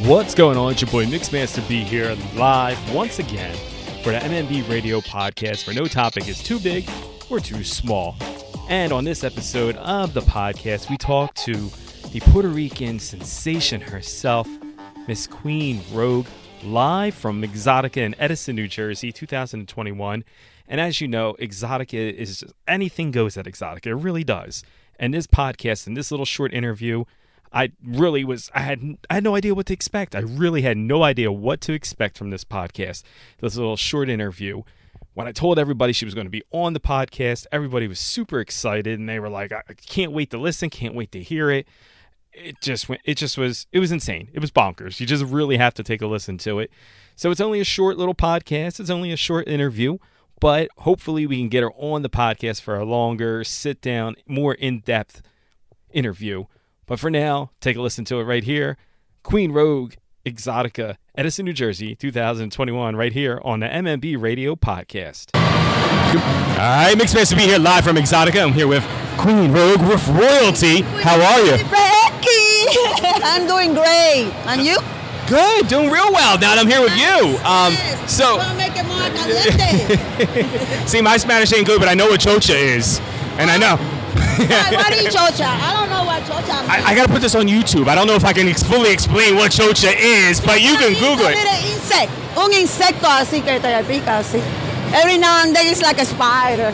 What's going on? It's your boy Mixmaster B here, live once again for the MMB Radio podcast where no topic is too big or too small. And on this episode of the podcast, we talk to the Puerto Rican sensation herself, Miss Queen Rogue, live from Exotica in Edison, New Jersey, 2021. And as you know, Exotica is just, anything goes at Exotica. It really does. And this podcast and this little short interview I really was I had I had no idea what to expect. I really had no idea what to expect from this podcast. This little short interview. When I told everybody she was going to be on the podcast, everybody was super excited and they were like, I can't wait to listen, can't wait to hear it. It just went it just was it was insane. It was bonkers. You just really have to take a listen to it. So it's only a short little podcast. It's only a short interview, but hopefully we can get her on the podcast for a longer sit down, more in-depth interview but for now, take a listen to it right here. Queen Rogue Exotica, Edison, New Jersey, 2021, right here on the MMB Radio Podcast. All right, Mixmaster to be here live from Exotica. I'm here with Queen Rogue with royalty. How are you? I'm doing great. And you? Good, doing real well. Now that I'm here with you. Um, so, Make it more authentic. see, my Spanish ain't good, but I know what chocha is, and I know. what is chocha? I don't know what chocha. I, I gotta put this on YouTube. I don't know if I can ex- fully explain what chocha is, but you can Google it. Insect. Un insecto así que te pica así. Every now and then it's like a spider.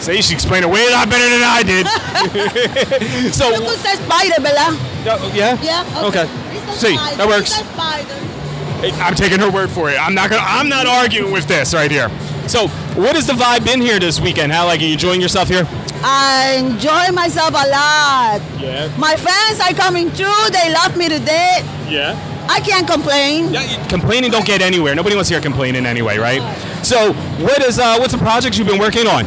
So you should explain it way a lot better than I did. so you could say spider, ¿verdad? Yeah. Yeah. Okay. okay. See, that works. I'm taking her word for it. I'm not gonna. I'm not arguing with this right here. So, what has the vibe been here this weekend? How like are you enjoying yourself here? I enjoy myself a lot. Yeah. My friends are coming through. They love me to death. Yeah. I can't complain. Yeah, complaining don't get anywhere. Nobody wants to hear complaining anyway, right? So, what is uh, what's the projects you've been working on?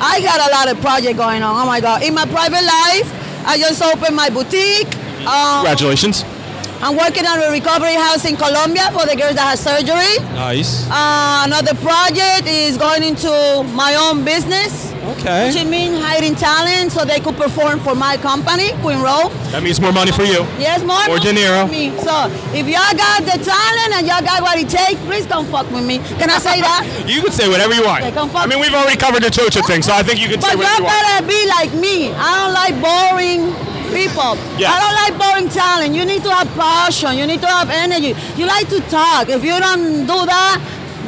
I got a lot of project going on. Oh my god! In my private life, I just opened my boutique. Um, Congratulations. I'm working on a recovery house in Colombia for the girls that have surgery. Nice. Uh, another project is going into my own business. Okay. Which means hiring talent so they could perform for my company, Queen Rogue. That means more money for you. Yes, more. Or De Niro. Me. So if y'all got the talent and y'all got what it takes, please come fuck with me. Can I say that? you can say whatever you want. Okay, I mean, we've already covered the chocha thing, so I think you can but say whatever you want. But y'all gotta be like me. I don't like boring people. Yes. I don't like boring talent. You need to have passion. You need to have energy. You like to talk. If you don't do that,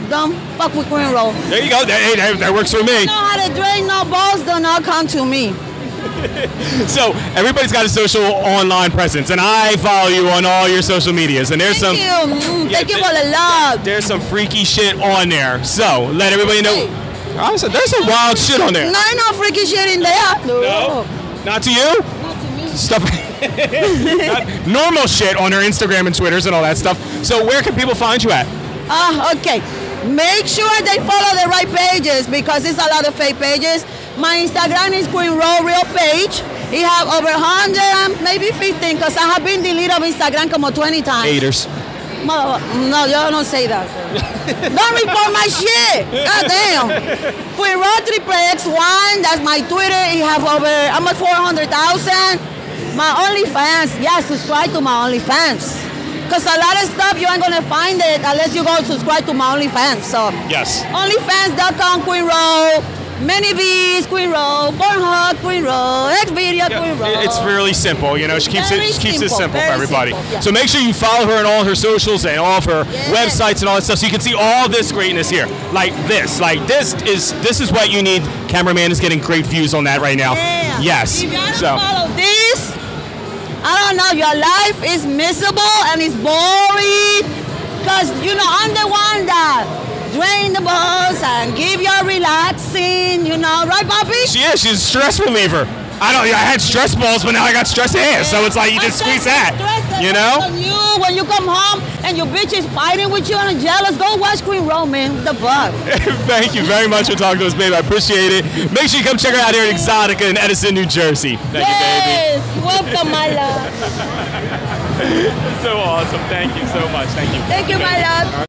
don't fuck with Queen Rogue. There you go. That, hey, that, that works for me. You know how to drink no balls, do not come to me. so everybody's got a social online presence, and I follow you on all your social medias. And there's Thank some you. Mm, yeah, thank you for the love. There's some freaky shit on there. So let everybody know. I said there's some wild shit on there. No, no freaky shit in there. No. no? Not to you? Not to me. Stuff. normal shit on her Instagram and Twitters and all that stuff. So where can people find you at? Ah, uh, okay. Make sure they follow the right pages because it's a lot of fake pages. My Instagram is Queen Rogue Real Page. It have over 100, maybe 15, because I have been deleted of Instagram como 20 times. Haters. No, no, y'all don't say that. don't report my shit. God damn. Queen Rogue Triple X1, that's my Twitter. It have over almost 400,000. My OnlyFans, yeah, subscribe to my OnlyFans. Because a lot of stuff you ain't gonna find it unless you go subscribe to my OnlyFans. So yes, OnlyFans.com Queen Rogue, Many V's Queen Rogue, Pornhub Queen Rogue, Xvideo yeah, Queen Rogue. It's really simple. You know, she keeps Very it she keeps simple, it simple for everybody. Simple, yeah. So make sure you follow her on all her socials and all of her yes. websites and all that stuff, so you can see all this greatness here. Like this, like this is this is what you need. Cameraman is getting great views on that right now. Yeah. Yes. So. follow this. I don't know, your life is miserable and it's boring. Because, you know, I'm the one that drain the balls and give you relaxing, you know, right, Bobby? She is. She's a stress reliever. I don't. I had stress balls, but now I got stress ass. So it's like you just squeeze that. You know. You when you come home and your bitch is fighting with you and jealous, go watch Queen Roman. The fuck. Thank you very much for talking to us, babe. I appreciate it. Make sure you come check her out here at Exotica in Edison, New Jersey. Thank yes. you, baby. Welcome, my love. so awesome. Thank you so much. Thank you. Thank you, my love.